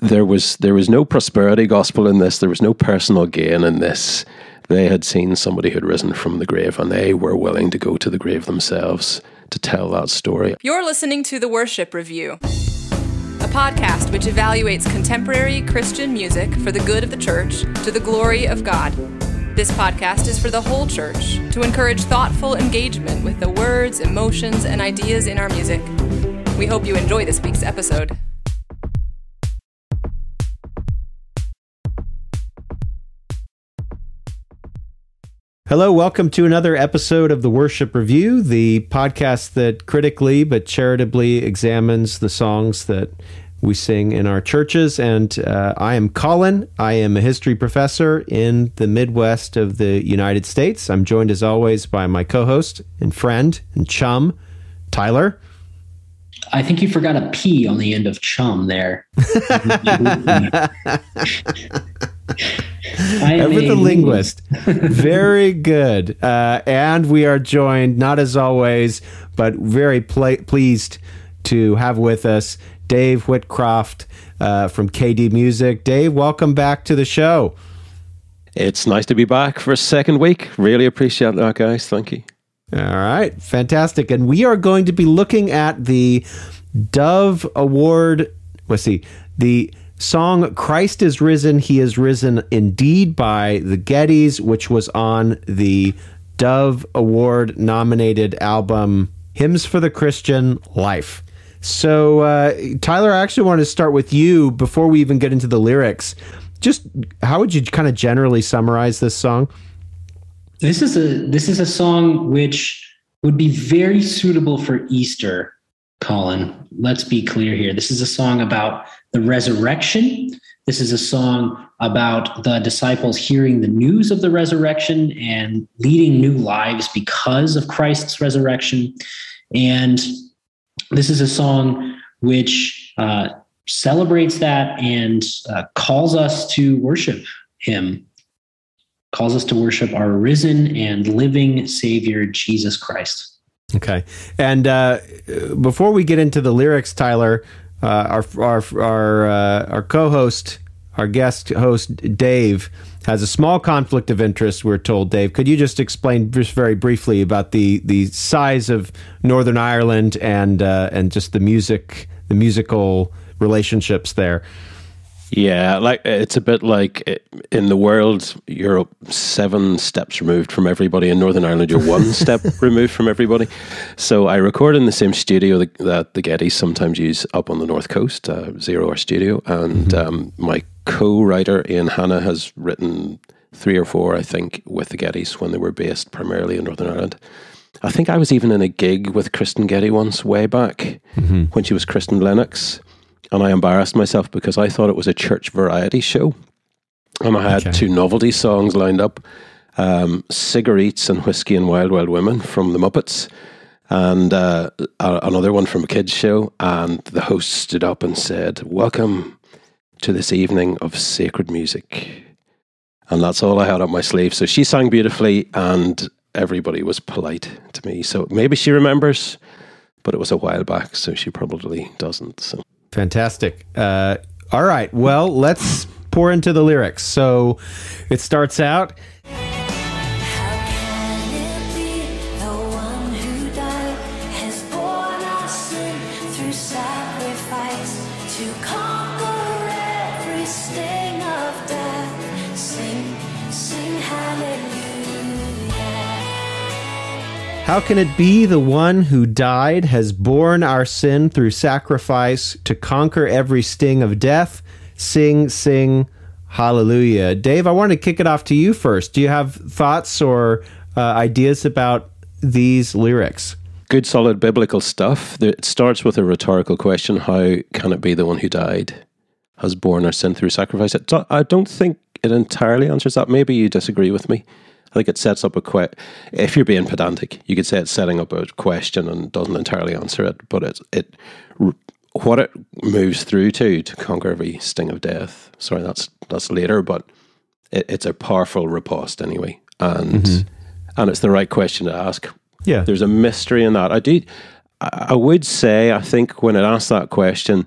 there was there was no prosperity gospel in this. There was no personal gain in this. They had seen somebody who had risen from the grave, and they were willing to go to the grave themselves to tell that story. You're listening to the Worship Review, a podcast which evaluates contemporary Christian music for the good of the church to the glory of God. This podcast is for the whole church to encourage thoughtful engagement with the words, emotions, and ideas in our music. We hope you enjoy this week's episode. Hello, welcome to another episode of the Worship Review, the podcast that critically but charitably examines the songs that we sing in our churches. And uh, I am Colin. I am a history professor in the Midwest of the United States. I'm joined as always by my co host and friend and chum, Tyler. I think you forgot a P on the end of chum there. Ever the linguist. very good. Uh, and we are joined, not as always, but very pl- pleased to have with us Dave Whitcroft uh, from KD Music. Dave, welcome back to the show. It's nice to be back for a second week. Really appreciate that, guys. Thank you. All right, fantastic. And we are going to be looking at the Dove Award. Let's see, the song Christ is Risen, He is Risen Indeed by the Gettys, which was on the Dove Award nominated album Hymns for the Christian Life. So, uh, Tyler, I actually want to start with you before we even get into the lyrics. Just how would you kind of generally summarize this song? This is a this is a song which would be very suitable for Easter Colin. Let's be clear here. This is a song about the resurrection. This is a song about the disciples hearing the news of the resurrection and leading new lives because of Christ's resurrection. And this is a song which uh, celebrates that and uh, calls us to worship Him, calls us to worship our risen and living Savior, Jesus Christ. Okay. And uh, before we get into the lyrics, Tyler, uh, our our our uh, our co-host, our guest host, Dave, has a small conflict of interest. We're told, Dave. Could you just explain just very briefly about the the size of Northern Ireland and uh, and just the music, the musical relationships there? Yeah, like it's a bit like in the world, you're seven steps removed from everybody. In Northern Ireland, you're one step removed from everybody. So I record in the same studio that the Gettys sometimes use up on the north coast, uh, Zero Hour Studio, and mm-hmm. um, my co-writer Ian Hanna has written three or four, I think, with the Gettys when they were based primarily in Northern Ireland. I think I was even in a gig with Kristyn Getty once, way back mm-hmm. when she was Kristyn Lennox and I embarrassed myself because I thought it was a church variety show. And I had okay. two novelty songs lined up um, Cigarettes and Whiskey and Wild Wild Women from the Muppets, and uh, another one from a kids' show. And the host stood up and said, Welcome to this evening of sacred music. And that's all I had up my sleeve. So she sang beautifully, and everybody was polite to me. So maybe she remembers, but it was a while back, so she probably doesn't. So. Fantastic. Uh, all right. Well, let's pour into the lyrics. So it starts out. How can it be the one who died has borne our sin through sacrifice to conquer every sting of death? Sing, sing, hallelujah. Dave, I want to kick it off to you first. Do you have thoughts or uh, ideas about these lyrics? Good, solid biblical stuff. It starts with a rhetorical question How can it be the one who died has borne our sin through sacrifice? I don't think it entirely answers that. Maybe you disagree with me. I think it sets up a que- if you're being pedantic, you could say it's setting up a question and doesn't entirely answer it, but it's it what it moves through to to conquer every sting of death. Sorry, that's that's later, but it, it's a powerful riposte anyway, and mm-hmm. and it's the right question to ask. Yeah, there's a mystery in that. I do. I would say I think when it asks that question,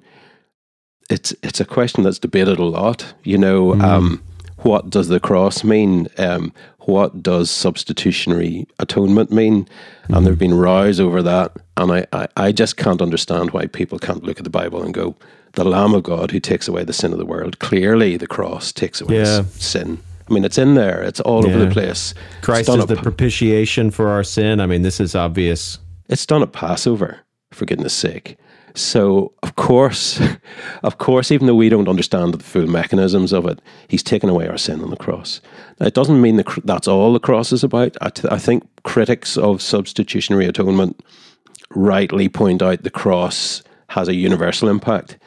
it's it's a question that's debated a lot. You know, mm. um, what does the cross mean? Um, what does substitutionary atonement mean? Mm-hmm. And there have been rows over that. And I, I, I, just can't understand why people can't look at the Bible and go, the Lamb of God who takes away the sin of the world. Clearly, the cross takes away yeah. sin. I mean, it's in there. It's all yeah. over the place. Christ is the propitiation for our sin. I mean, this is obvious. It's done at Passover, for goodness sake. So, of course, of course, even though we don't understand the full mechanisms of it, he's taken away our sin on the cross. Now, it doesn't mean that that's all the cross is about. I, think critics of substitutionary atonement rightly point out the cross has a universal impact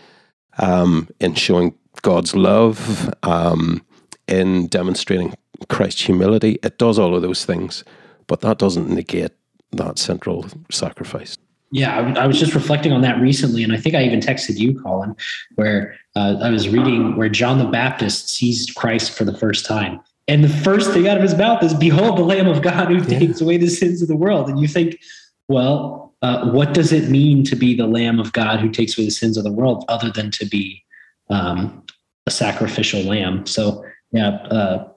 um, in showing God's love, um, in demonstrating Christ's humility. It does all of those things, but that doesn't negate that central sacrifice. Yeah, I, was just reflecting on that recently, and I think I even texted you, Colin, where uh, I was reading where John the Baptist sees Christ for the first time. And the first thing out of his mouth is, Behold, the Lamb of God who yeah. takes away the sins of the world. And you think, well, uh, what does it mean to be the Lamb of God who takes away the sins of the world other than to be um, a sacrificial lamb? So, yeah, uh,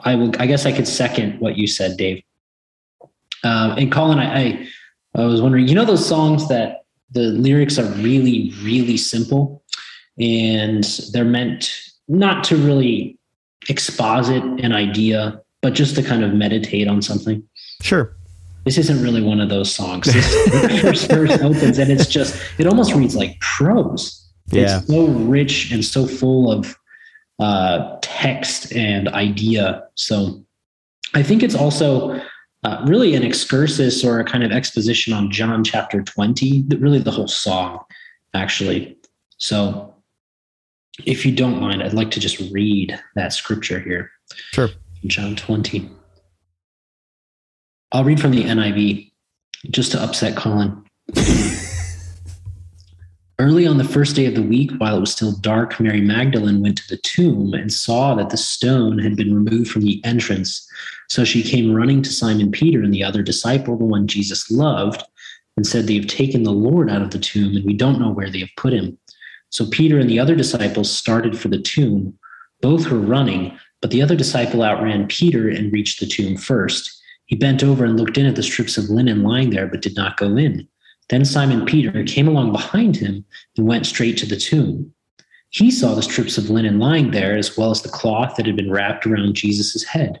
I, will, I guess I could second what you said, Dave. Uh, and Colin, I, I I was wondering, you know, those songs that the lyrics are really, really simple and they're meant not to really exposit an idea, but just to kind of meditate on something. Sure. This isn't really one of those songs. This first verse opens and it's just, it almost reads like prose. Yeah. It's so rich and so full of uh, text and idea. So I think it's also uh, really an excursus or a kind of exposition on John chapter 20, really the whole song, actually. So, if you don't mind, I'd like to just read that scripture here. Sure. John 20. I'll read from the NIV just to upset Colin. Early on the first day of the week, while it was still dark, Mary Magdalene went to the tomb and saw that the stone had been removed from the entrance. So she came running to Simon Peter and the other disciple, the one Jesus loved, and said, They have taken the Lord out of the tomb, and we don't know where they have put him. So Peter and the other disciples started for the tomb. Both were running, but the other disciple outran Peter and reached the tomb first. He bent over and looked in at the strips of linen lying there, but did not go in. Then Simon Peter came along behind him and went straight to the tomb. He saw the strips of linen lying there, as well as the cloth that had been wrapped around Jesus' head.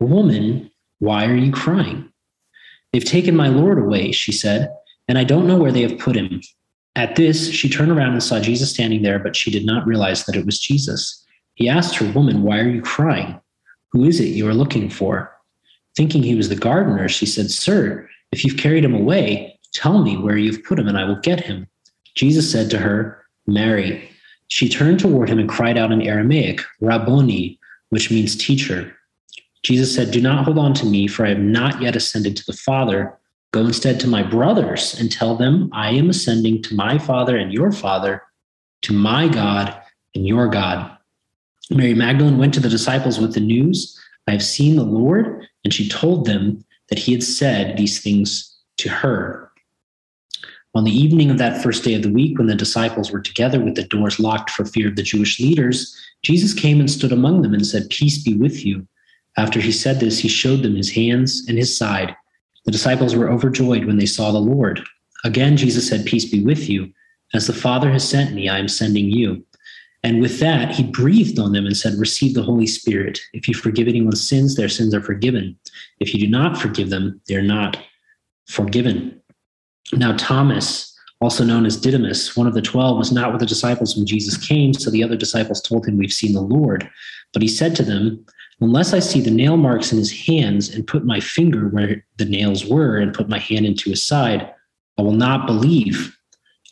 Woman, why are you crying? They've taken my Lord away, she said, and I don't know where they have put him. At this, she turned around and saw Jesus standing there, but she did not realize that it was Jesus. He asked her, Woman, why are you crying? Who is it you are looking for? Thinking he was the gardener, she said, Sir, if you've carried him away, tell me where you've put him, and I will get him. Jesus said to her, Mary. She turned toward him and cried out in Aramaic, Rabboni, which means teacher. Jesus said, Do not hold on to me, for I have not yet ascended to the Father. Go instead to my brothers and tell them, I am ascending to my Father and your Father, to my God and your God. Mary Magdalene went to the disciples with the news, I have seen the Lord, and she told them that he had said these things to her. On the evening of that first day of the week, when the disciples were together with the doors locked for fear of the Jewish leaders, Jesus came and stood among them and said, Peace be with you. After he said this, he showed them his hands and his side. The disciples were overjoyed when they saw the Lord. Again, Jesus said, Peace be with you. As the Father has sent me, I am sending you. And with that, he breathed on them and said, Receive the Holy Spirit. If you forgive anyone's sins, their sins are forgiven. If you do not forgive them, they are not forgiven. Now, Thomas, also known as Didymus, one of the twelve, was not with the disciples when Jesus came. So the other disciples told him, We've seen the Lord. But he said to them, Unless I see the nail marks in his hands and put my finger where the nails were and put my hand into his side, I will not believe.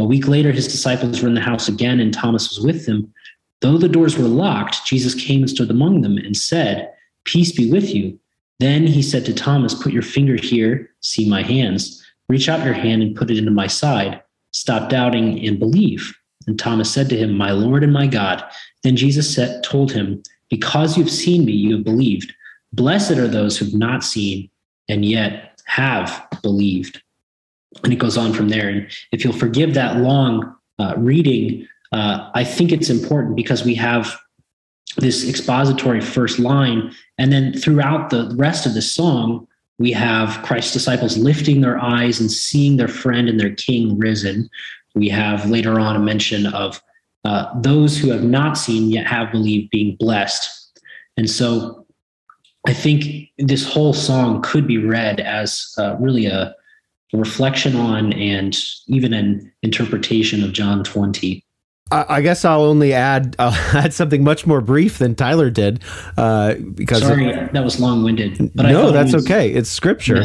A week later, his disciples were in the house again, and Thomas was with them. Though the doors were locked, Jesus came and stood among them and said, Peace be with you. Then he said to Thomas, Put your finger here, see my hands. Reach out your hand and put it into my side. Stop doubting and believe. And Thomas said to him, My Lord and my God. Then Jesus said, told him, Because you've seen me, you have believed. Blessed are those who've not seen and yet have believed. And it goes on from there. And if you'll forgive that long uh, reading, uh, I think it's important because we have this expository first line. And then throughout the rest of the song, we have Christ's disciples lifting their eyes and seeing their friend and their king risen. We have later on a mention of uh, those who have not seen yet have believed being blessed. And so I think this whole song could be read as uh, really a, reflection on and even an interpretation of John 20. I guess I'll only add I'll add something much more brief than Tyler did uh, because sorry that was long winded. But no, that's it okay. It's scripture.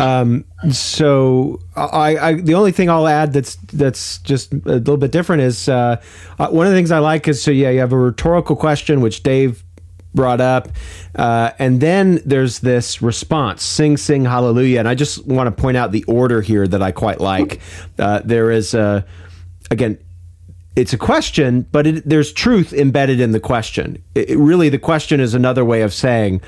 Um, so I, I, the only thing I'll add that's that's just a little bit different is uh, uh, one of the things I like is so yeah you have a rhetorical question which Dave brought up. Uh, and then there's this response sing, sing, hallelujah. And I just want to point out the order here that I quite like. Uh, there is, a, again, it's a question, but it, there's truth embedded in the question. It, it really, the question is another way of saying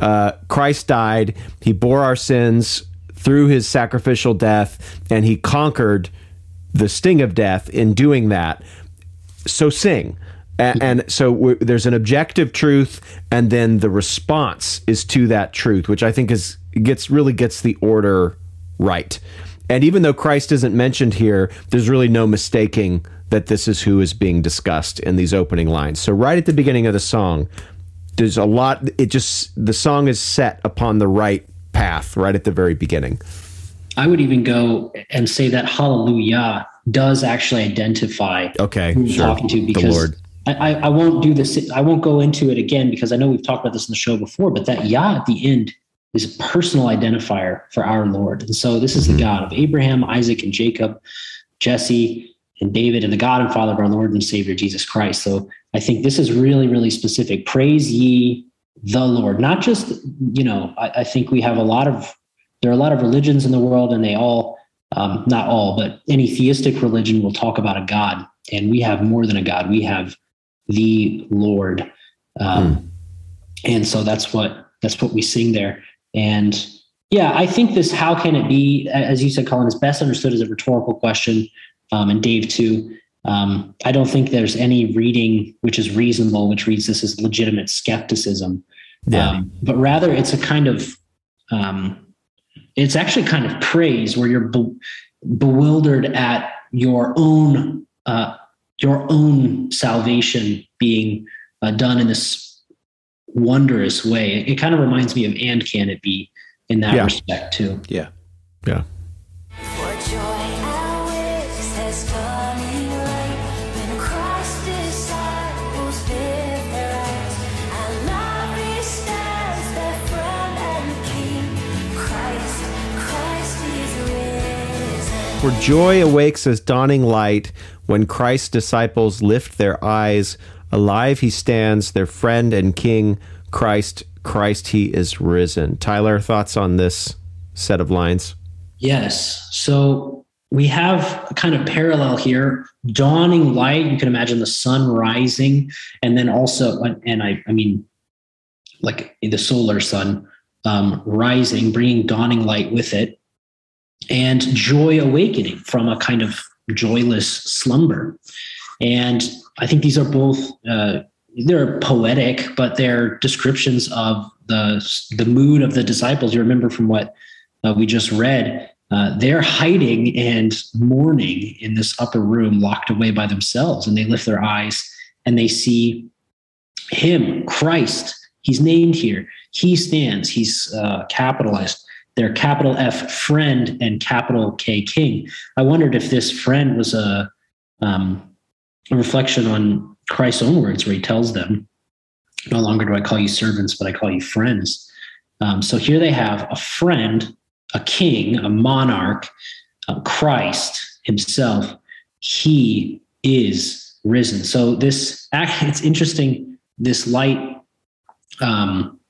uh, Christ died, he bore our sins through his sacrificial death, and he conquered the sting of death in doing that. So sing. And, and so there's an objective truth, and then the response is to that truth, which I think is gets really gets the order right. And even though Christ isn't mentioned here, there's really no mistaking that this is who is being discussed in these opening lines. So right at the beginning of the song, there's a lot. It just the song is set upon the right path right at the very beginning. I would even go and say that Hallelujah does actually identify okay, who sure. talking to because I, I won't do this. I won't go into it again because I know we've talked about this in the show before. But that Yah at the end is a personal identifier for our Lord, and so this is the mm-hmm. God of Abraham, Isaac, and Jacob, Jesse, and David, and the God and Father of our Lord and Savior Jesus Christ. So I think this is really, really specific. Praise ye the Lord. Not just you know. I, I think we have a lot of there are a lot of religions in the world, and they all um, not all, but any theistic religion will talk about a God, and we have more than a God. We have the Lord. Um, mm. And so that's what that's what we sing there. And yeah, I think this "How can it be?" as you said, Colin, is best understood as a rhetorical question, um, and Dave too. Um, I don't think there's any reading which is reasonable, which reads this as legitimate skepticism. Yeah. Um, but rather, it's a kind of um, it's actually kind of praise where you're be- bewildered at your own uh, your own salvation being uh, done in this wondrous way. It, it, kind of reminds me of and can it be in that yeah. respect too. Yeah. Yeah. For joy awakes as dawning light when Christ's disciples lift their eyes. Alive he stands, their friend and king. Christ, Christ, he is risen. Tyler, thoughts on this set of lines? Yes. So we have a kind of parallel here dawning light. You can imagine the sun rising, and then also, and I, I mean, like the solar sun um, rising, bringing dawning light with it and joy awakening from a kind of joyless slumber. And I think these are both uh, they're poetic, but they're descriptions of the the mood of the disciples. You remember from what uh, we just read, uh, they're hiding and mourning in this upper room, locked away by themselves, and they lift their eyes and they see Him, Christ. He's named here. He stands. He's uh, capitalized their capital F friend and capital K king. I wondered if this friend was a, um, a reflection on Christ's own words, where he tells them, No longer do I call you servants, but I call you friends. Um, so here they have a friend, a king, a monarch, uh, Christ himself. He is risen. So this actually, it's interesting. This light, um,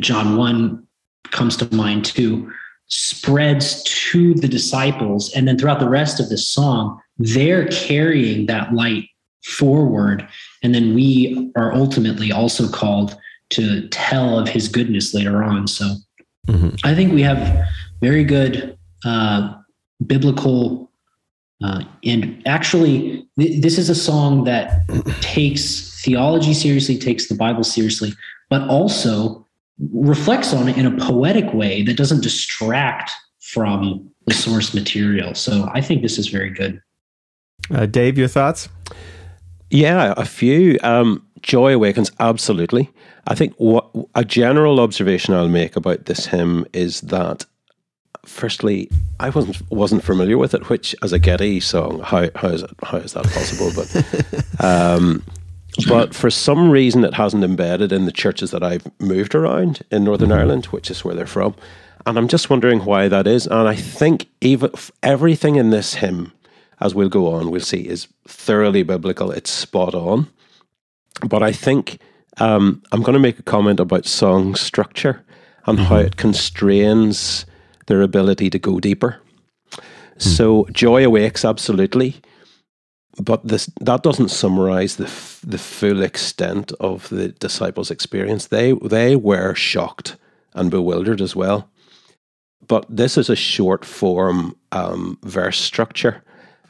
John one comes to mind too, spreads to the disciples, and then throughout the rest of the song, they're carrying that light forward, and then we are ultimately also called to tell of His goodness later on. So, mm-hmm. I think we have very good uh, biblical uh, and actually, th- this is a song that takes theology seriously, takes the Bible seriously, but also reflects on it in a poetic way that doesn't distract from the source material. So I think this is very good. Uh, Dave, your thoughts? Yeah, a few. Um, Joy Awakens, absolutely. I think what a general observation I'll make about this hymn is that firstly, I wasn't wasn't familiar with it. Which, as a Getty song, how how is it how is that possible? But um, but for some reason, it hasn't embedded in the churches that I've moved around in Northern mm-hmm. Ireland, which is where they're from. And I'm just wondering why that is. And I think even everything in this hymn, as we'll go on, we'll see, is thoroughly biblical. It's spot on. But I think um, I'm going to make a comment about song structure and mm-hmm. how it constrains their ability to go deeper. So joy awakes absolutely, but this that doesn't summarize the f- the full extent of the disciples' experience. They they were shocked and bewildered as well. But this is a short form um, verse structure.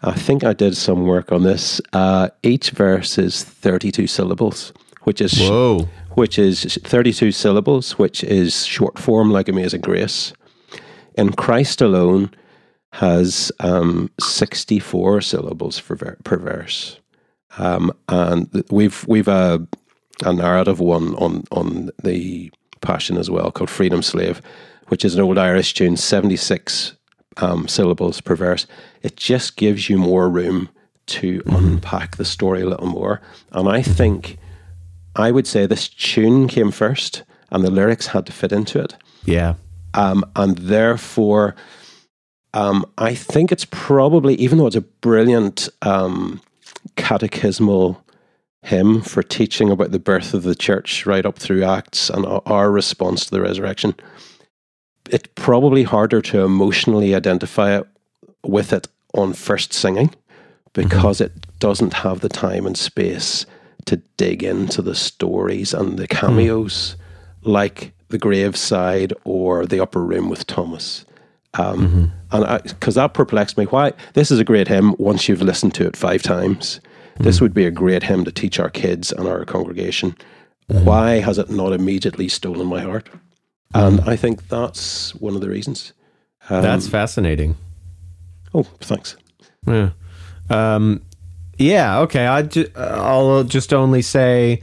I think I did some work on this. Uh, each verse is thirty two syllables, which is Whoa. which is thirty two syllables, which is short form like Amazing Grace in Christ alone has um, 64 syllables ver- per verse. Um, and we've we've a, a narrative one on on the Passion as well called Freedom Slave, which is an old Irish tune, 76 um, syllables per verse. It just gives you more room to mm-hmm. unpack the story a little more. And I think I would say this tune came first and the lyrics had to fit into it. Yeah. Um, and therefore, um, I think it's probably, even though it's a brilliant um, catechismal hymn for teaching about the birth of the church right up through Acts and our response to the resurrection, it's probably harder to emotionally identify it with it on first singing because mm-hmm. it doesn't have the time and space to dig into the stories and the cameos mm. like the graveside or the upper room with Thomas. Um, mm-hmm. And because that perplexed me, why this is a great hymn once you've listened to it five times. Mm-hmm. This would be a great hymn to teach our kids and our congregation. Mm-hmm. Why has it not immediately stolen my heart? And I think that's one of the reasons. Um, that's fascinating. Oh, thanks. Yeah. Um, yeah. Okay. I ju- I'll just only say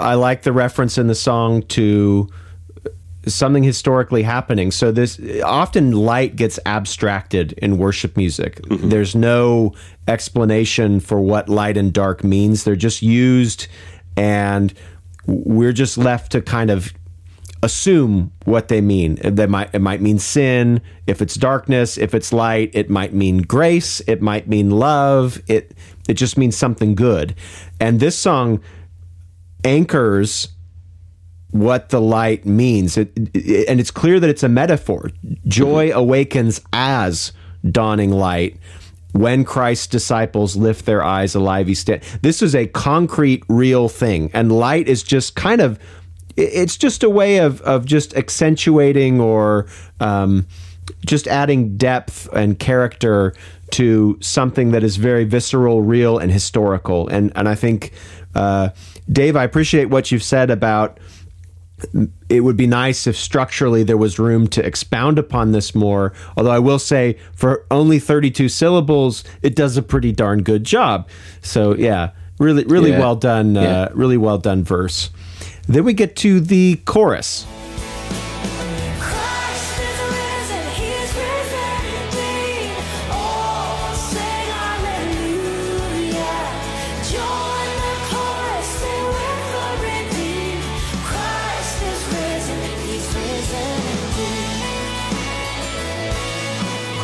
I like the reference in the song to something historically happening. So this often light gets abstracted in worship music. Mm-hmm. There's no explanation for what light and dark means. They're just used and we're just left to kind of assume what they mean. They might it might mean sin, if it's darkness, if it's light, it might mean grace, it might mean love. It it just means something good. And this song anchors what the light means. It, it, and it's clear that it's a metaphor. Joy mm-hmm. awakens as dawning light. When Christ's disciples lift their eyes alive, he stand. This is a concrete, real thing. And light is just kind of, it's just a way of, of just accentuating or um, just adding depth and character to something that is very visceral, real, and historical. And, and I think, uh, Dave, I appreciate what you've said about it would be nice if structurally there was room to expound upon this more. Although I will say, for only 32 syllables, it does a pretty darn good job. So, yeah, really, really yeah. well done. Uh. Really well done verse. Then we get to the chorus.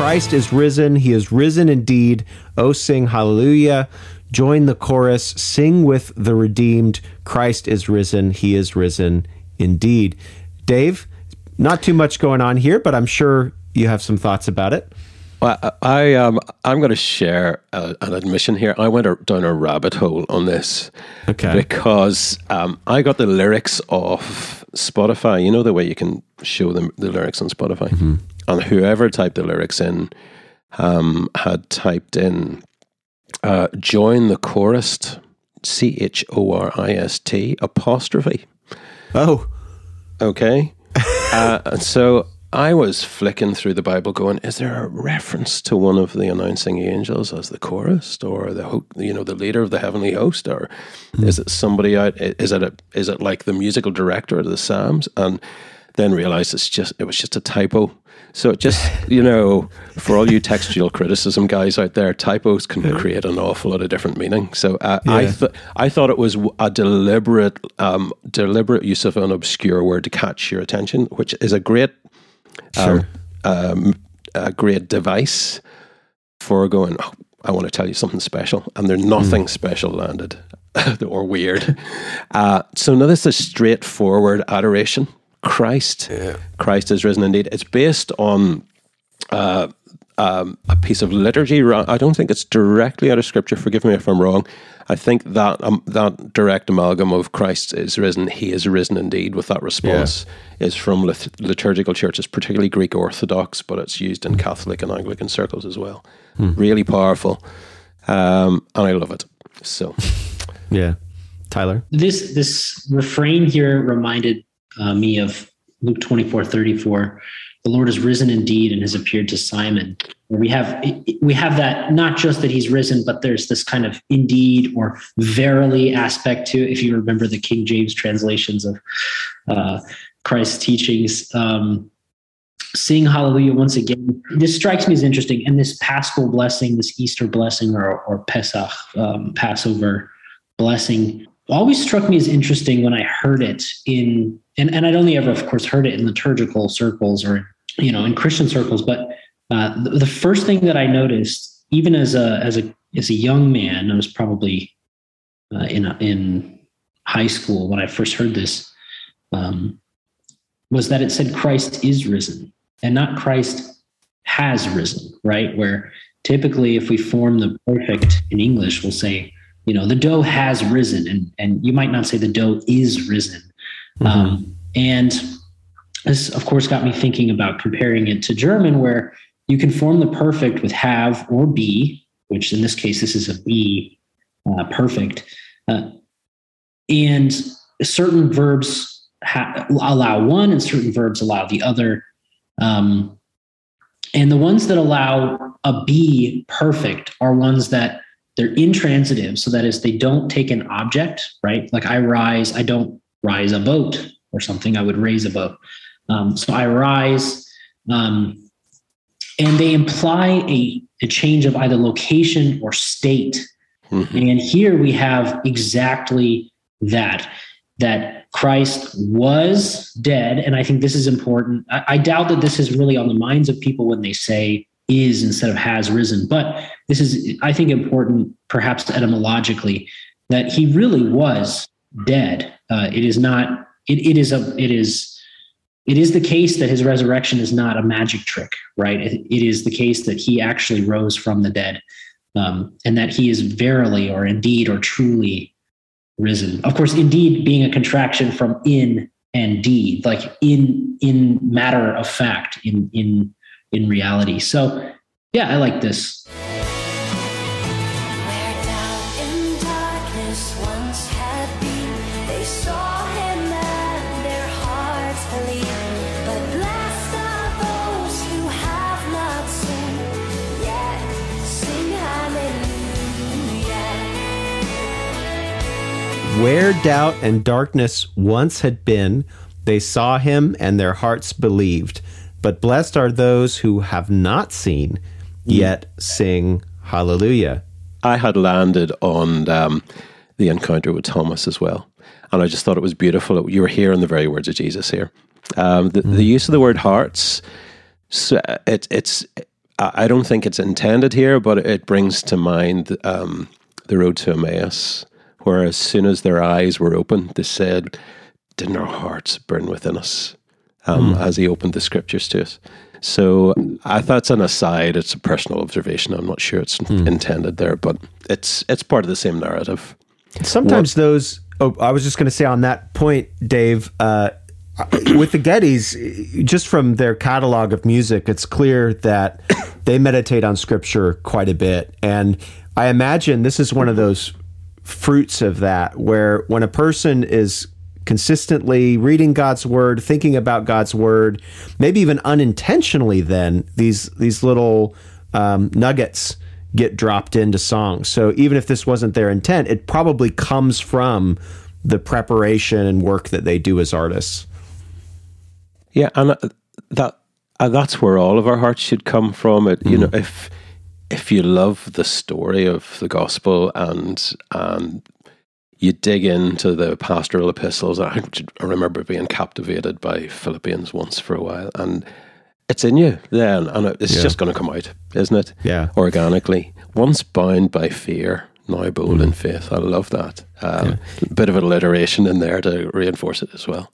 Christ is risen. He is risen indeed. Oh, sing hallelujah. join the chorus, sing with the redeemed. Christ is risen. He is risen indeed. Dave, not too much going on here, but I'm sure you have some thoughts about it. Well, I um, I'm going to share a, an admission here. I went down a rabbit hole on this, okay, because um, I got the lyrics off Spotify. You know the way you can show them the lyrics on Spotify, mm-hmm. and whoever typed the lyrics in um, had typed in uh, "join the chorus," C H O R I S T apostrophe. Oh, okay. uh, so I was flicking through the Bible, going, "Is there a reference to one of the announcing angels as the chorus, or the you know the leader of the heavenly host, or mm. is it somebody out? Is it a, is it like the musical director of the Psalms?" And then realized it's just it was just a typo. So it just you know, for all you textual criticism guys out there, typos can yeah. create an awful lot of different meaning. So uh, yeah. I th- I thought it was a deliberate um, deliberate use of an obscure word to catch your attention, which is a great Sure. Um, um, a great device for going, oh, I want to tell you something special. And there's nothing mm. special landed or weird. Uh, so now this is straightforward adoration. Christ, yeah. Christ is risen indeed. It's based on uh, um, a piece of liturgy. I don't think it's directly out of scripture. Forgive me if I'm wrong. I think that um, that direct amalgam of Christ is risen, He is risen indeed. With that response yeah. is from lit- liturgical churches, particularly Greek Orthodox, but it's used in Catholic and Anglican circles as well. Hmm. Really powerful, um, and I love it. So, yeah, Tyler. This this refrain here reminded uh, me of Luke twenty four thirty four the Lord is risen indeed and has appeared to Simon. We have we have that not just that he's risen, but there's this kind of indeed or verily aspect to. If you remember the King James translations of uh, Christ's teachings, um, hallelujah once again. This strikes me as interesting, and this Paschal blessing, this Easter blessing, or or Pesach um, Passover blessing, always struck me as interesting when I heard it in and, and I'd only ever, of course, heard it in liturgical circles or you know, in Christian circles. But uh, the, the, first thing that I noticed, even as a as a as a young man, I was probably uh, in a, in high school when I first heard this, um, was that it said Christ is risen and not Christ has risen. Right, where typically if we form the perfect in English, we'll say, you know, the dough has risen, and and you might not say the dough is risen. Mm-hmm. Um, and this, of course, got me thinking about comparing it to German, where you can form the perfect with have or be, which in this case, this is a be uh, perfect. Uh, and certain verbs ha- allow one and certain verbs allow the other. Um, and the ones that allow a be perfect are ones that they're intransitive. So that is, they don't take an object, right? Like I rise, I don't rise a boat or something. I would raise a boat. Um, so I rise, um, and they imply a, a change of either location or state. Mm-hmm. And here we have exactly that that Christ was dead. And I think this is important. I, I, doubt that this is really on the minds of people when they say is instead of has risen. But this is, I think, important, perhaps etymologically, that he really was dead. Uh, it is not. It, it is a. It is it is the case that his resurrection is not a magic trick, right? it, it is the case that he actually rose from the dead, um, and that he is verily, or indeed, or truly risen. Of course, indeed being a contraction from in and deed, like in in matter of fact, in in in reality. So, yeah, I like this. Where doubt and darkness once had been, they saw him and their hearts believed. But blessed are those who have not seen, yet sing hallelujah. I had landed on um, the encounter with Thomas as well. And I just thought it was beautiful. You were hearing the very words of Jesus here. Um, the, mm. the, use of the word hearts, so it, it's, I don't think it's intended here, but it brings to mind um, the road to Emmaus, where as soon as their eyes were opened, they said, Didn't our hearts burn within us um, as he opened the scriptures to us? So I thought it's an aside. It's a personal observation. I'm not sure it's intended there, but it's it's part of the same narrative. Sometimes those. Oh, I was just going to say on that point, Dave. Uh, with the Gettys, just from their catalog of music, it's clear that they meditate on scripture quite a bit. And I imagine this is one of those fruits of that, where when a person is consistently reading God's word, thinking about God's word, maybe even unintentionally, then these these little um, nuggets get dropped into songs. So even if this wasn't their intent, it probably comes from the preparation and work that they do as artists. Yeah, and uh, that uh, that's where all of our hearts should come from. It you know if if you love the story of the gospel and and you dig into the pastoral epistles, I, I remember being captivated by Philippians once for a while, and it's in you then, and it's Yeah. just going to come out, isn't it? Yeah. organically. Once bound by fear, now bold in faith. I love that. Um, Bit of alliteration in there to reinforce it as well.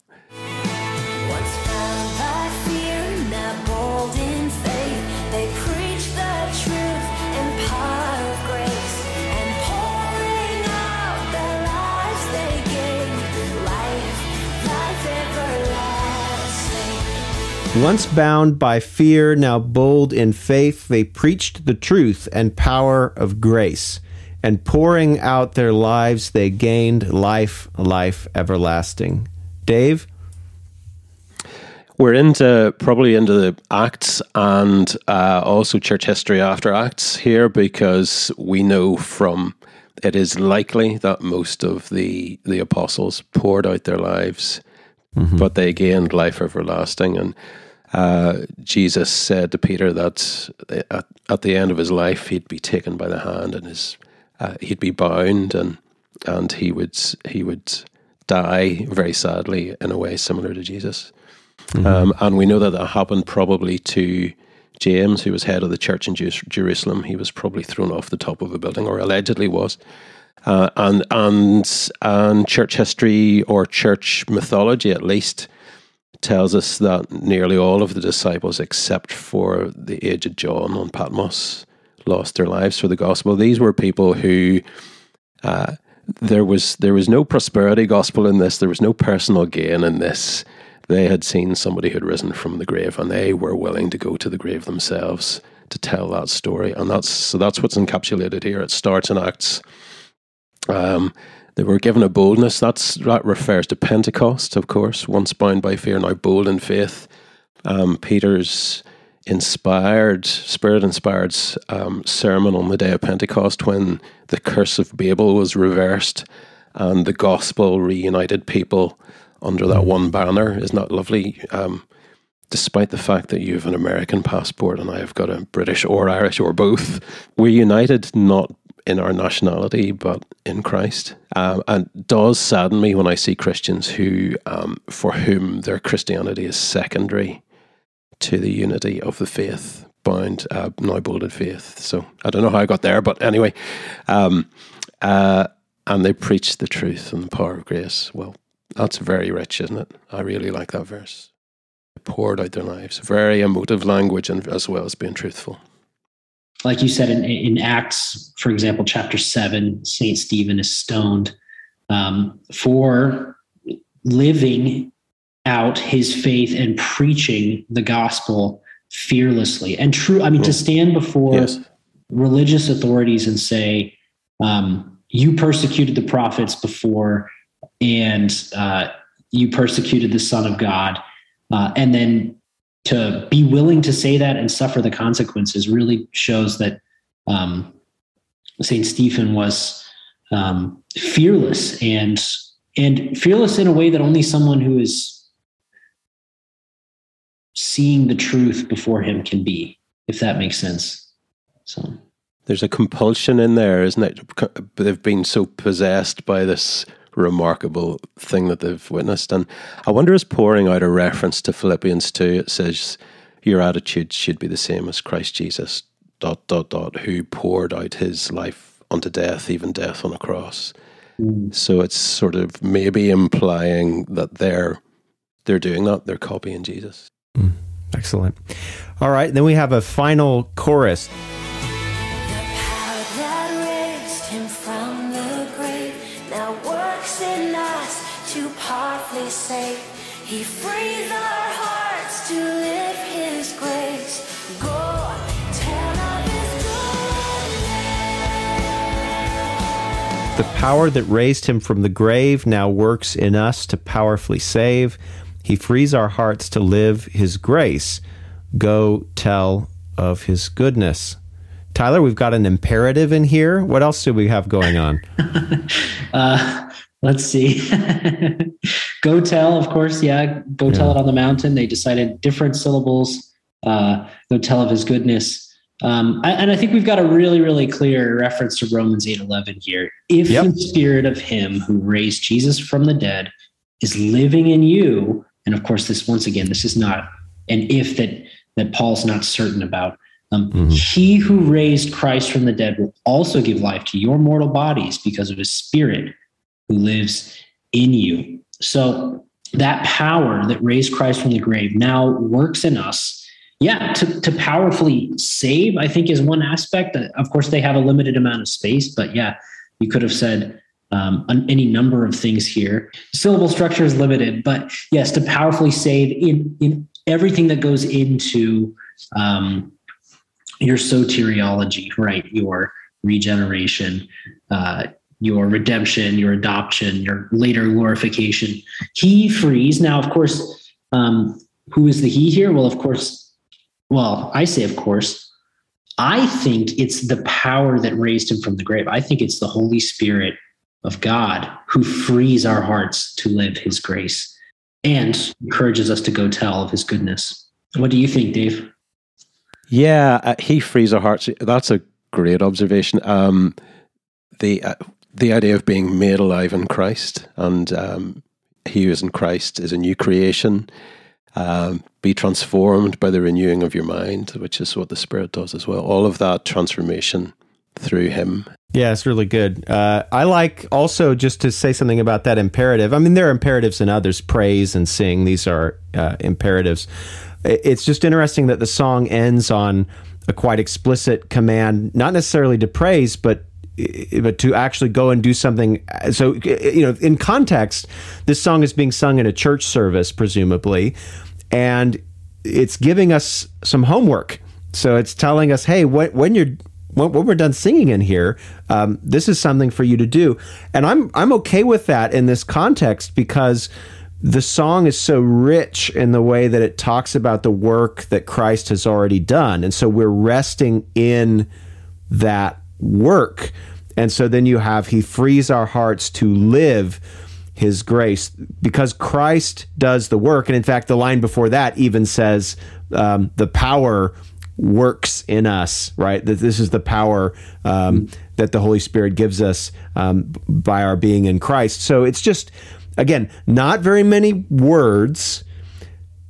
Once bound by fear, now bold in faith, they preached the truth and power of grace. And pouring out their lives, they gained life, life everlasting. Dave? We're into probably into the Acts and uh, also church history after Acts here because we know from it is likely that most of the the apostles poured out their lives, but they gained life everlasting. And uh, Jesus said to Peter that at, at the end of his life he'd be taken by the hand and his uh, he'd be bound and and he would he would die very sadly in a way similar to Jesus. Um, and we know that that happened probably to James, who was head of the church in Jeus- Jerusalem. He was probably thrown off the top of a building, or allegedly was. Uh, and and and church history or church mythology, at least, tells us that nearly all of the disciples, except for the aged John on Patmos, lost their lives for the gospel. These were people who uh, there was there was no prosperity gospel in this. There was no personal gain in this. They had seen somebody who had risen from the grave, and they were willing to go to the grave themselves to tell that story. And that's so that's what's encapsulated here. It starts in Acts. Um, they were given a boldness. That's that refers to Pentecost, of course. Once bound by fear, now bold in faith. Um, Peter's inspired, spirit inspired um, sermon on the day of Pentecost when the curse of Babel was reversed and the gospel reunited people under that one banner. Isn't that lovely? Um, despite the fact that you have an American passport and I have got a British or Irish or both, we're united not in our nationality but in Christ. Um, and does sadden me when I see Christians who, um, for whom their Christianity is secondary to the unity of the faith, bound uh, now bold in faith. So I don't know how I got there, but anyway, um, uh, and they preach the truth and the power of grace. Well, that's very rich, isn't it? I really like that verse. They poured out their lives. Very emotive language, and as well as being truthful. Like you said in, in acts for example chapter 7 saint stephen is stoned um, for living out his faith and preaching the gospel fearlessly and true i mean to stand before Yes. religious authorities and say um, you persecuted the prophets before and uh, you persecuted the son of god uh, and then to be willing to say that and suffer the consequences really shows that um, Saint Stephen was um, fearless and and fearless in a way that only someone who is seeing the truth before him can be, if that makes sense. So There's a compulsion in there, isn't it? They've been so possessed by this remarkable thing that they've witnessed. And I wonder, is pouring out a reference to Philippians 2? It says, Your attitude should be the same as Christ Jesus, dot, dot, dot, who poured out his life unto death, even death on a cross. Mm. So it's sort of maybe implying that they're they're doing that. They're copying Jesus. Mm. Excellent. All right, then we have a final chorus. He frees our hearts to live his grace. Go tell of his goodness. The power that raised him from the grave now works in us to powerfully save. He frees our hearts to live his grace. Go tell of his goodness. Tyler, we've got an imperative in here. What else do we have going on? Uh, let's see. go tell, of course. Yeah, go tell it on the mountain. They decided different syllables. Uh, go tell of his goodness. Um, I- and I think we've got a really, really clear reference to Romans eight eleven here. If Yep. the spirit of him who raised Jesus from the dead is living in you, and of course, this once again, this is not an if that that Paul's not certain about. Um, He who raised Christ from the dead will also give life to your mortal bodies because of his spirit who lives in you. So that power that raised Christ from the grave now works in us. Yeah, to, to powerfully save, I think, is one aspect. Uh, Of course, they have a limited amount of space, but yeah, you could have said um, any number of things here. Syllable structure is limited, but yes, to powerfully save in in everything that goes into um, your soteriology, right? Your regeneration, uh, your redemption, your adoption, your later glorification. He frees. Now, of course, um, who is the he here? Well, of course, well, I say, of course, I think it's the power that raised him from the grave. I think it's the Holy Spirit of God who frees our hearts to live his grace and encourages us to go tell of his goodness. What do you think, Dave? Yeah, uh, he frees our hearts. That's a great observation. Um, the uh, the idea of being made alive in Christ, and um, he who is in Christ is a new creation. Um, be transformed by the renewing of your mind, which is what the Spirit does as well. All of that transformation through Him. Yeah, it's really good. Uh, I like also just to say something about that imperative. I mean, there are imperatives in others, praise and sing. These are uh, imperatives. It's just interesting that the song ends on a quite explicit command, not necessarily to praise, but but to actually go and do something. So, you know, in context, this song is being sung in a church service, presumably, and it's giving us some homework. So it's telling us, hey, when, when you're when, when we're done singing in here, um, this is something for you to do, and I'm I'm okay with that in this context because the song is so rich in the way that it talks about the work that Christ has already done, and so we're resting in that work, and so then you have He frees our hearts to live his grace because Christ does the work. And in fact, the line before that even says um, the power works in us, right? That this is the power um, that the Holy Spirit gives us um, by our being in Christ. So it's just, again, not very many words.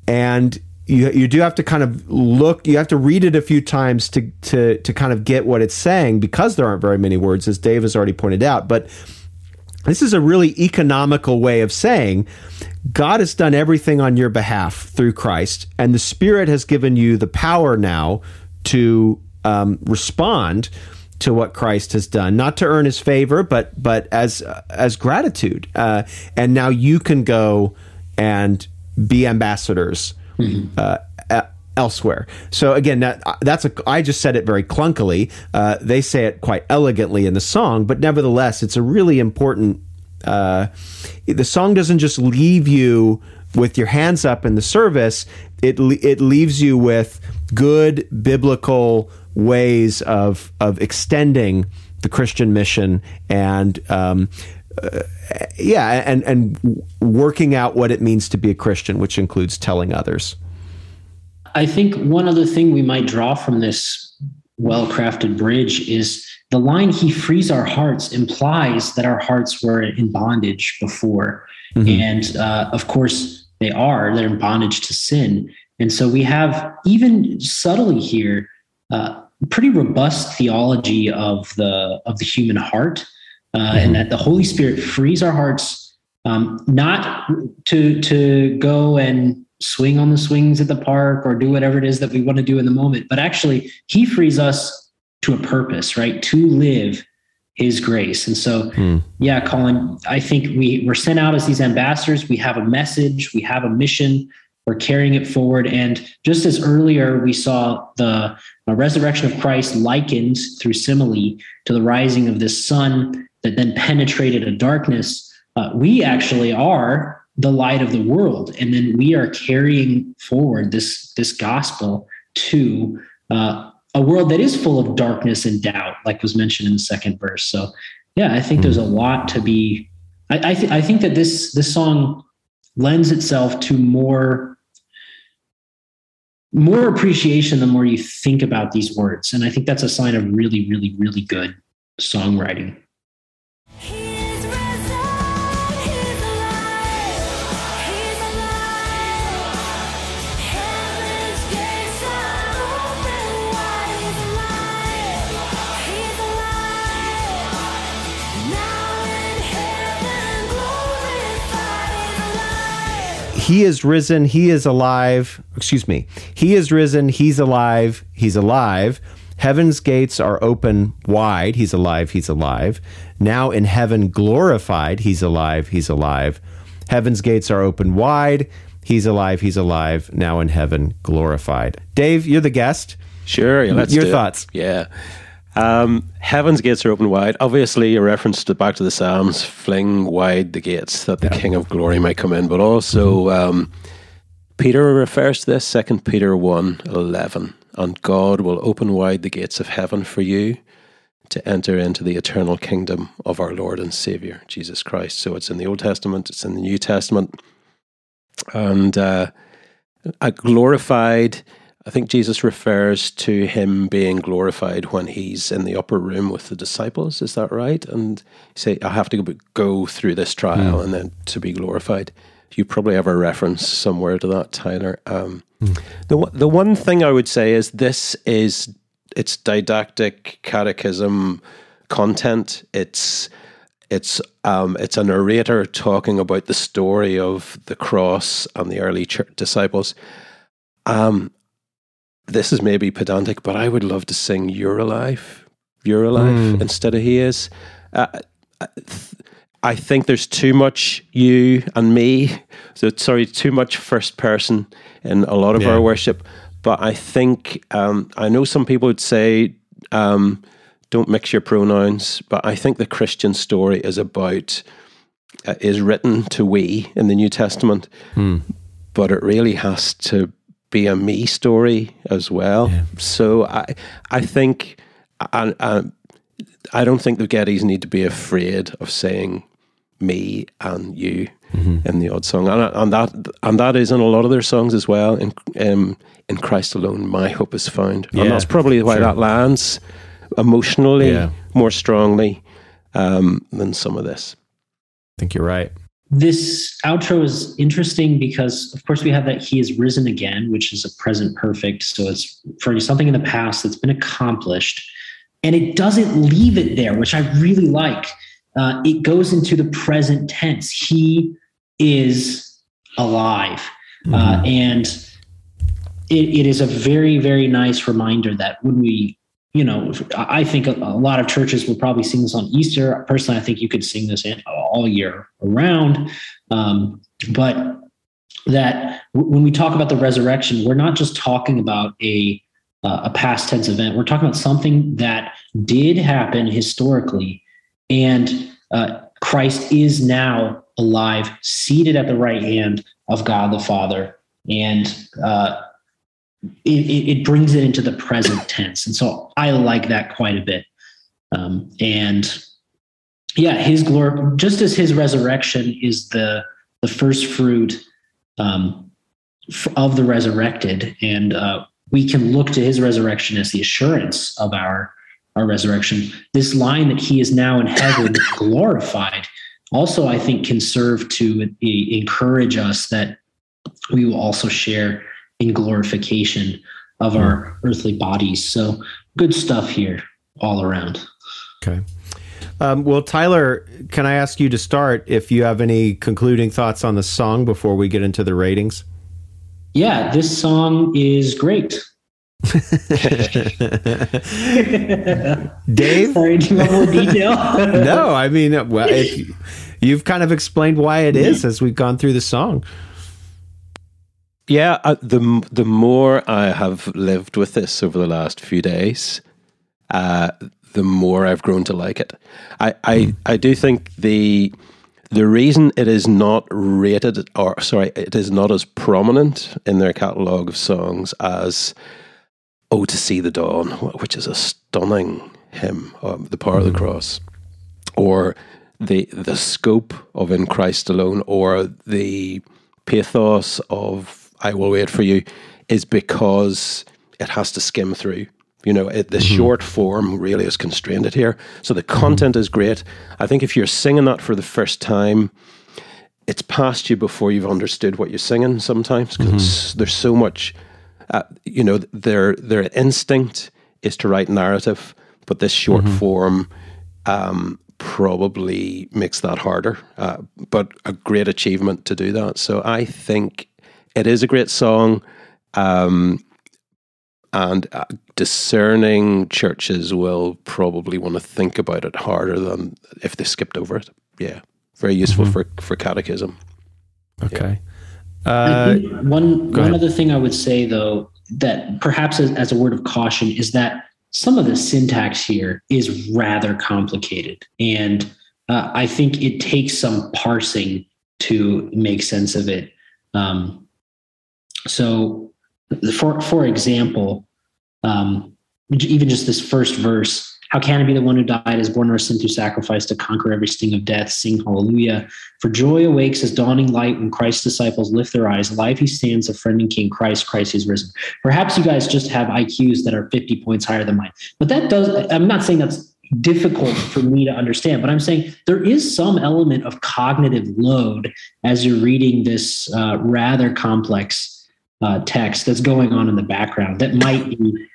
And you, you do have to kind of look, you have to read it a few times to, to, to kind of get what it's saying because there aren't very many words, as Dave has already pointed out. But this is a really economical way of saying God has done everything on your behalf through Christ, and the Spirit has given you the power now to um, respond to what Christ has done, not to earn His favor, but but as as gratitude. Uh, and now you can go and be ambassadors uh, e- elsewhere. So again, that, that's a. I just said it very clunkily. Uh, they say it quite elegantly in the song, but nevertheless, it's a really important. Uh, the song doesn't just leave you with your hands up in the service. It it leaves you with good biblical ways of of extending the Christian mission and. Um, uh, yeah, and and working out what it means to be a Christian, which includes telling others. I think one other thing we might draw from this well crafted bridge is the line, He frees our hearts, implies that our hearts were in bondage before. And uh, of course, they are, they're in bondage to sin. And so we have, even subtly here, uh, pretty robust theology of the of the human heart, uh, and that the Holy Spirit frees our hearts um, not to to go and swing on the swings at the park or do whatever it is that we want to do in the moment, but actually He frees us to a purpose, right? To live His grace. And so, yeah, Colin, I think we we're sent out as these ambassadors. We have a message. We have a mission. We're carrying it forward. And just as earlier we saw the resurrection of Christ likened through simile to the rising of this sun that then penetrated a darkness, uh, we actually are the light of the world. And then we are carrying forward this, this gospel to uh, a world that is full of darkness and doubt, like was mentioned in the second verse. So, yeah, I think there's a lot to be. I, I, th- I think that this this song lends itself to more more appreciation the more you think about these words, and I think that's a sign of really, really, really good songwriting. He is risen, he is alive. Excuse me. He is risen, he's alive, he's alive. Heaven's gates are open wide, he's alive, he's alive. Now in heaven glorified, he's alive, he's alive. Heaven's gates are open wide, he's alive, he's alive. Now in heaven glorified. Dave, you're the guest. Sure. Yeah, let's Your do it. thoughts? Yeah. Um, heaven's gates are open wide. Obviously, a reference to back to the Psalms, fling wide the gates that the King of Glory might come in. But also, um, Peter refers to this, Second Peter 1 11. And God will open wide the gates of heaven for you to enter into the eternal kingdom of our Lord and Savior, Jesus Christ. So it's in the Old Testament, it's in the New Testament. And uh, a glorified, I think Jesus refers to him being glorified when he's in the upper room with the disciples. Is that right? And say, I have to go- through this trial and then to be glorified. You probably have a reference somewhere to that, Tyler. Um, the one- the one thing I would say is this is it's didactic catechism content. It's it's um, it's a narrator talking about the story of the cross and the early church disciples. Um, this is maybe pedantic, but I would love to sing "You're Alive," "You're Alive" instead of "He Is." Uh, I- I think there's too much you and me. So sorry, too much first person in a lot of Yeah. our worship. But I think um, I know some people would say um, don't mix your pronouns. But I think the Christian story is about uh, is written to we in the New Testament, but it really has to be a me story as well. So I I think I, I, I don't think the Gettys need to be afraid of saying me and you in the odd song, and, and that and that is in a lot of their songs as well. In um, in Christ alone, my hope is found, Yeah, and that's probably why sure. that lands emotionally Yeah. more strongly um, than some of this. I think you're right. This outro is interesting because, of course, we have that he is risen again, which is a present perfect. So it's for something in the past that's been accomplished. And it doesn't leave it there, which I really like. Uh, it goes into the present tense. He is alive. Uh, and it, it is a very, very nice reminder that when we, you know, I think a, lot of churches will probably sing this on Easter. Personally, I think you could sing this all year around. Um, but that when we talk about the resurrection, we're not just talking about a uh, a past tense event. We're talking about something that did happen historically, and uh, Christ is now alive, seated at the right hand of God the Father, and uh, it, it, brings it into the present tense. And so I like that quite a bit. Um, and yeah, his glory, just as his resurrection is the the first fruit um, of the resurrected, and uh, we can look to his resurrection as the assurance of our our resurrection. This line that he is now in heaven, glorified, also I think can serve to uh, encourage us that we will also share in glorification of our earthly bodies. So good stuff here all around. Okay. Um, well, Tyler, can I ask you to start if you have any concluding thoughts on the song before we get into the ratings? Yeah, this song is great. Dave? Sorry, do you want more detail? no, I mean, well, if, you've kind of explained why it is as we've gone through the song. Yeah, uh, the the more I have lived with this over the last few days, uh, the more I've grown to like it. I I, I do think the the reason it is not rated or sorry, it is not as prominent in their catalogue of songs as "Oh to See the Dawn," which is a stunning hymn, um, "The Power of the Cross," or the the scope of "In Christ Alone," or the pathos of I will wait for you is because it has to skim through. You know, it, the Mm-hmm. short form really is constrained it here. So the content is great. I think if you're singing that for the first time, it's past you before you've understood what you're singing sometimes because Mm-hmm. there's so much, uh, you know, their, their instinct is to write narrative, but this short Mm-hmm. form um, probably makes that harder. Uh, but a great achievement to do that. So I think it is a great song. Um, and uh, discerning churches will probably want to think about it harder than if they skipped over it. Yeah. Very useful for, for catechism. Okay. I Uh, one one ahead. other thing I would say though that perhaps as, as a word of caution is that some of the syntax here is rather complicated, and uh, I think it takes some parsing to make sense of it. Um, so, for for example, um, even just this first verse. How can it be the one who died is born our sin through sacrifice to conquer every sting of death? Sing hallelujah. For joy awakes as dawning light when Christ's disciples lift their eyes. Live he stands, a friend and king. Christ, Christ is risen. Perhaps you guys just have IQs that are 50 points higher than mine. But that does, I'm not saying that's difficult for me to understand, but I'm saying there is some element of cognitive load as you're reading this uh, rather complex uh, text that's going on in the background that might be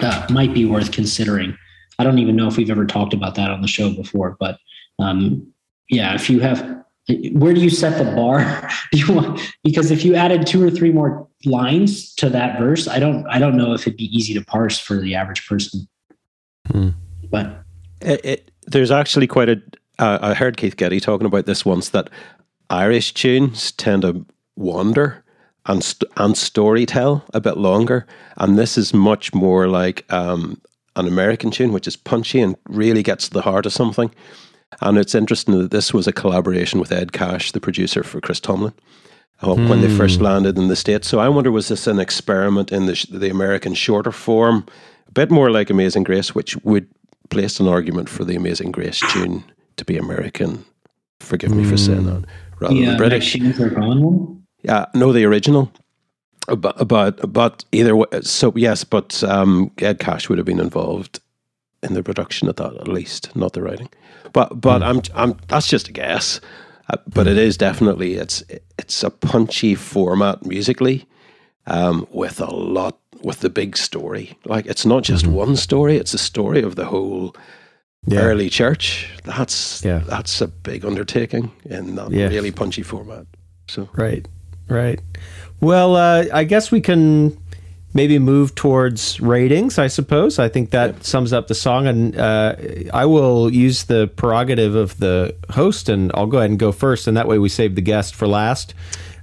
uh, might be worth considering. I don't even know if we've ever talked about that on the show before, but um, yeah, if you have, where do you set the bar? Do you want, because if you added two or three more lines to that verse, I don't, I don't know if it'd be easy to parse for the average person. Hmm. But It, it, there's actually quite a. Uh, I heard Keith Getty talking about this once that Irish tunes tend to wander and st- and story tell a bit longer, and this is much more like um, an American tune, which is punchy and really gets to the heart of something. And it's interesting that this was a collaboration with Ed Cash, the producer for Chris Tomlin, uh, when they first landed in the States. So I wonder, was this an experiment in the, sh- the American shorter form, a bit more like Amazing Grace, which would place an argument for the Amazing Grace tune to be American. Forgive me for saying that, rather yeah, than British. British. Yeah, no, the original. But but but either way, so yes, but um, Ed Cash would have been involved in the production of that at least, not the writing. But but I'm I'm that's just a guess. Uh, but it is definitely it's it's a punchy format musically, um, with a lot with the big story. Like it's not just one story; it's a story of the whole Yeah. early church. That's Yeah. that's a big undertaking in that Yeah. really punchy format. So Right, right. Well, uh, I guess we can maybe move towards ratings. I suppose. I think that sums up the song, and uh, I will use the prerogative of the host, and I'll go ahead and go first, and that way we save the guest for last.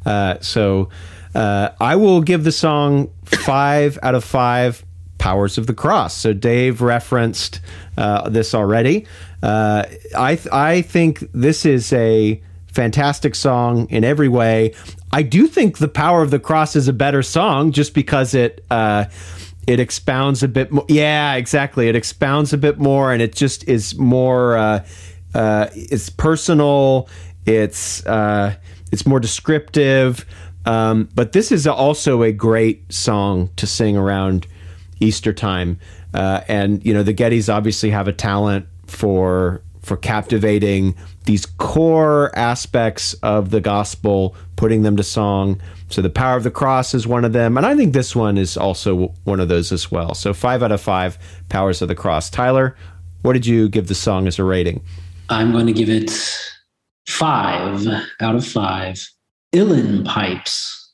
Uh, so uh, I will give the song five out of five. Powers of the Cross. So Dave referenced uh, this already. Uh, I th- I think this is a fantastic song in every way. I do think the Power of the Cross is a better song just because it uh, it expounds a bit more. Yeah, exactly. It expounds a bit more, and it just is more. Uh, uh, it's personal. It's uh, it's more descriptive. Um, but this is also a great song to sing around Easter time. Uh, and you know the Gettys obviously have a talent for for captivating these core aspects of the gospel, putting them to song. So the power of the cross is one of them, and I think this one is also one of those as well. So five out of five powers of the cross. Tyler, what did you give the song as a rating? I'm going to give it five out of five. Uilleann pipes,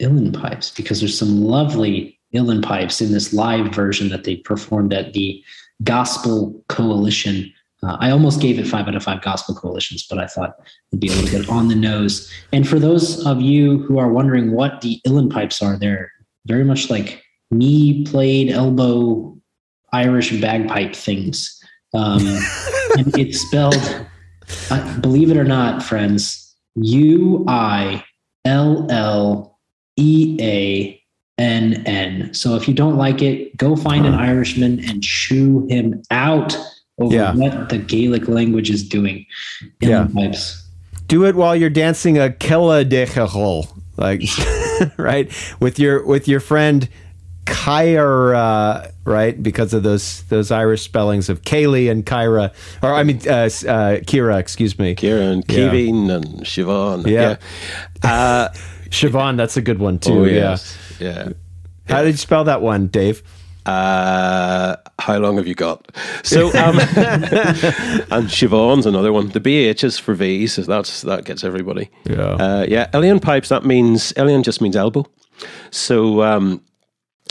Uilleann pipes, because there's some lovely Uilleann pipes in this live version that they performed at the Gospel Coalition. Uh, I almost gave it five out of five Gospel Coalitions, but I thought it'd be a little bit on the nose. And for those of you who are wondering what the Uilleann pipes are, they're very much like me played elbow Irish bagpipe things. Um, and it's spelled, uh, believe it or not, friends, U I L L E A N N. So if you don't like it, go find an Irishman and chew him out over Yeah. what the Gaelic language is doing in Yeah. the pipes. do it while you're dancing a kella de Chachol, like right with your with your friend Kyra, right? Because of those those Irish spellings of Kaylee and Kyra, or I mean uh, uh, Kira, excuse me, Kieran, and Yeah. Kevin, and Siobhan. Yeah. Yeah. Uh, Siobhan. That's a good one too. oh, yeah. Yeah. How did you spell that one, Dave? Uh, how long have you got? So, um, and Siobhan's another one. The BH is for V's, so that's that gets everybody. Yeah. uh, yeah. Uilleann pipes. That means Uilleann just means elbow. So, um,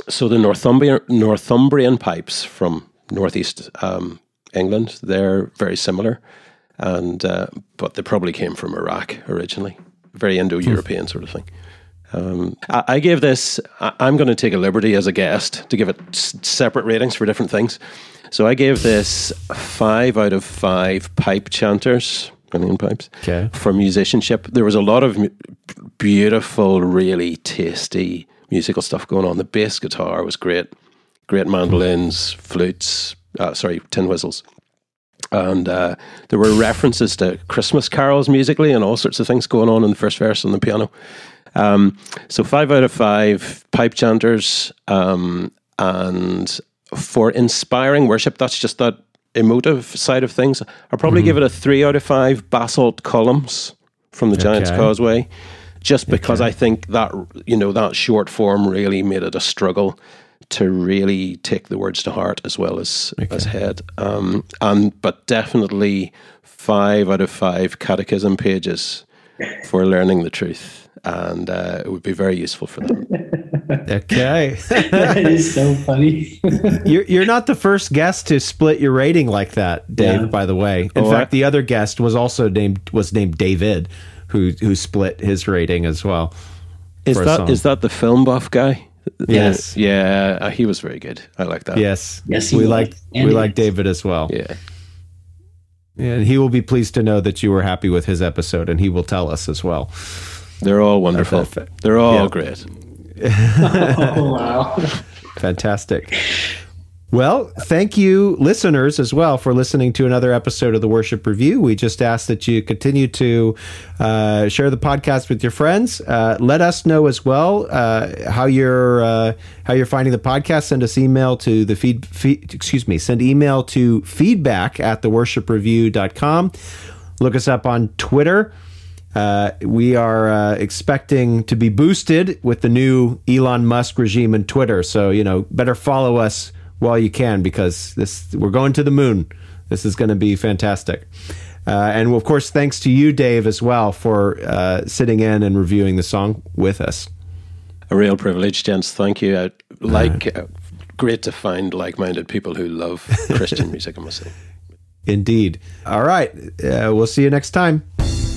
so the Northumbrian Northumbrian pipes from northeast um, England, they're very similar, and uh, but they probably came from Iraq originally, very Indo-European sort of thing. Um, I, I gave this. I, I'm going to take a liberty as a guest to give it s- separate ratings for different things. So I gave this five out of five pipe chanters, Indian pipes, Okay. for musicianship. There was a lot of beautiful, really tasty musical stuff going on. The bass guitar was great, great mandolins, flutes, uh, sorry, tin whistles. And uh, there were references to Christmas carols musically and all sorts of things going on in the first verse on the piano. Um, so five out of five pipe chanters, um, and for inspiring worship, that's just that emotive side of things. I'll probably give it a three out of five basalt columns from the Giant's Okay. Causeway, just because I think that you know that short form really made it a struggle to really take the words to heart as well as as head. Um, and but definitely five out of five catechism pages for learning the truth, and uh, it would be very useful for them. Okay. that is so funny. you're, you're not the first guest to split your rating like that, Dave. Yeah. By the way, in Oh, fact, the other guest was also named was named David, who who split his rating as well. Is for a that song. is that the film buff guy? Yes. Yeah, uh, he was very good. I like that. Yes, Yes, he we like we like. David as well. Yeah. And he will be pleased to know that you were happy with his episode, and he will tell us as well. They're all wonderful. Perfect. They're all Yeah. great. oh wow. Fantastic. Well, thank you, listeners, as well, for listening to another episode of the Worship Review. We just ask that you continue to uh, share the podcast with your friends. Uh, let us know as well uh, how you're uh, how you're finding the podcast. Send us email to the feed, feed excuse me, send email to feedback at theworshipreview.com. Look us up on Twitter. Uh, we are uh, expecting to be boosted with the new Elon Musk regime in Twitter. So you know, better follow us while you can because this we're going to the moon. This is going to be fantastic. Uh, and of course, thanks to you, Dave, as well for uh, sitting in and reviewing the song with us. A real privilege, gents. Thank you. I like uh, great to find like-minded people who love Christian music. I must say. Indeed. All right, uh, we'll see you next time.